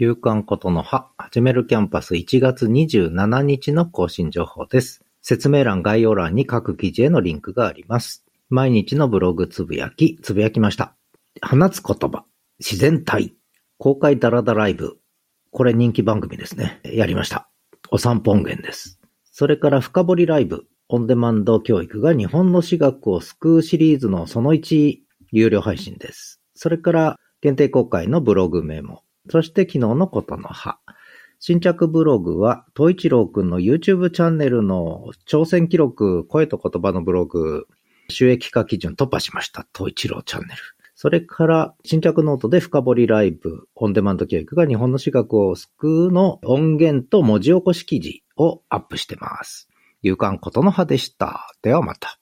夕刊ことの葉、始めるキャンパス1月27日の更新情報です。説明欄概要欄に各記事へのリンクがあります。毎日のブログつぶやき、つぶやきました。放つ言葉、自然体、公開ダラダライブ。これ人気番組ですね。やりました。お散歩音源です。それから深掘りライブ、オンデマンド教育が日本の私学を救うシリーズのその1有料配信です。それから限定公開のブログメモ。そして昨日のことのは。新着ブログは、東一郎くんの YouTube チャンネルの挑戦記録、声と言葉のブログ、収益化基準突破しました。東一郎チャンネル。それから、新着ノートで深掘りライブ、オンデマンド教育が日本の私学を救うの音源と文字起こし記事をアップしてます。夕刊ことのはでした。ではまた。